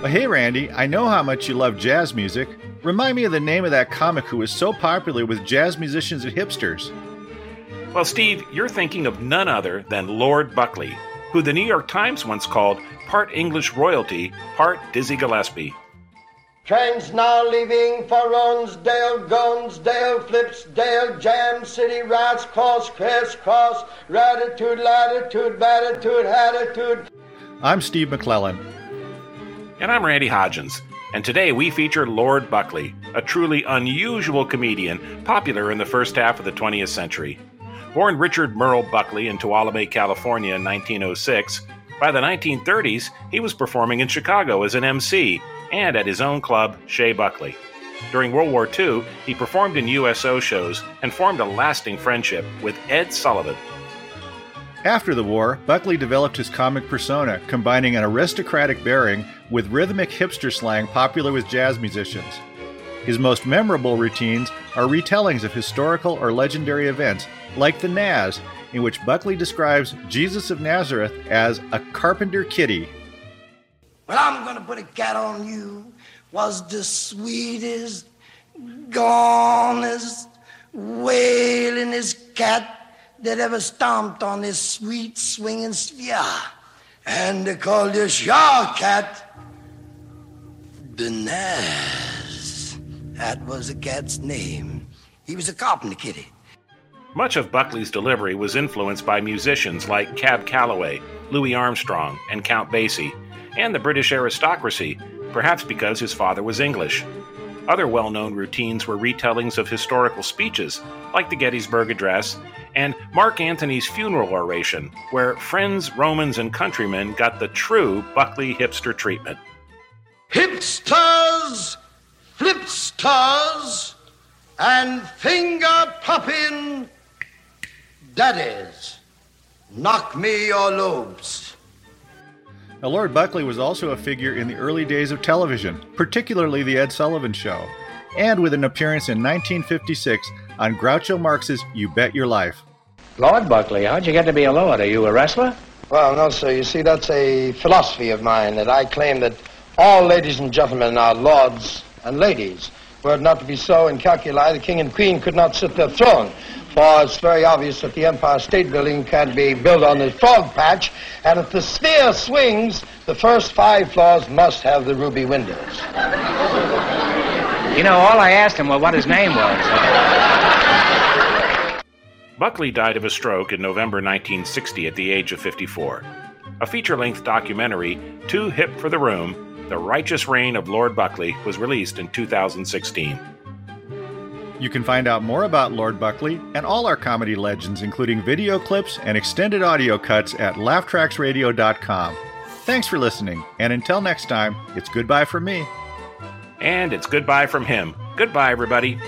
Well, hey, Randy, I know how much you love jazz music. Remind me of the name of that comic who was so popular with jazz musicians and hipsters. Well, Steve, you're thinking of none other than Lord Buckley, who the New York Times once called part English royalty, part Dizzy Gillespie. Trains now leaving for Ronsdale, Gonsdale, Flipsdale, Jam City, Rats Cross, Crest Cross, Ratitude, Latitude, Batitude, Attitude. I'm Steve McClellan. And I'm Randy Hodgins. And today we feature Lord Buckley, a truly unusual comedian popular in the first half of the 20th century. Born Richard Myrle Buckley in Tuolumne, California in 1906, by the 1930s he was performing in Chicago as an MC and at his own club, Chez Buckley. During World War II, he performed in USO shows and formed a lasting friendship with Ed Sullivan. After the war, Buckley developed his comic persona, combining an aristocratic bearing with rhythmic hipster slang popular with jazz musicians. His most memorable routines are retellings of historical or legendary events, like the Naz, in which Buckley describes Jesus of Nazareth as a carpenter kitty well, I'm gonna put a cat on you was the sweetest, gonest, wailingest cat that ever stomped on this sweet swinging sphere. And they called this your cat the Naz. That was the cat's name. He was a carpenter kitty. Much of Buckley's delivery was influenced by musicians like Cab Calloway, Louis Armstrong, and Count Basie and the British aristocracy, perhaps because his father was English. Other well known routines were retellings of historical speeches, like the Gettysburg Address and Mark Antony's funeral oration, where friends, Romans, and countrymen got the true Buckley hipster treatment. Hipsters, flipsters, and finger popping daddies, knock me your lobes. Now, Lord Buckley was also a figure in the early days of television, particularly The Ed Sullivan Show, and with an appearance in 1956 on Groucho Marx's You Bet Your Life. Lord Buckley, how'd you get to be a lord? Are you a wrestler? Well, no, sir. You see, that's a philosophy of mine that I claim that all ladies and gentlemen are lords and ladies. Were it not to be so in calculi, the king and queen could not sit their throne for it's very obvious that the Empire State Building can't be built on the frog patch, and if the sphere swings, the first five floors must have the ruby windows. You know, all I asked him was what his name was. Buckley died of a stroke in November 1960 at the age of 54. A feature length documentary, Too Hip for the Room The Righteous Reign of Lord Buckley, was released in 2016. You can find out more about Lord Buckley and all our comedy legends, including video clips and extended audio cuts at laughtracksradio.com. Thanks for listening, and until next time, it's goodbye from me. And it's goodbye from him. Goodbye, everybody.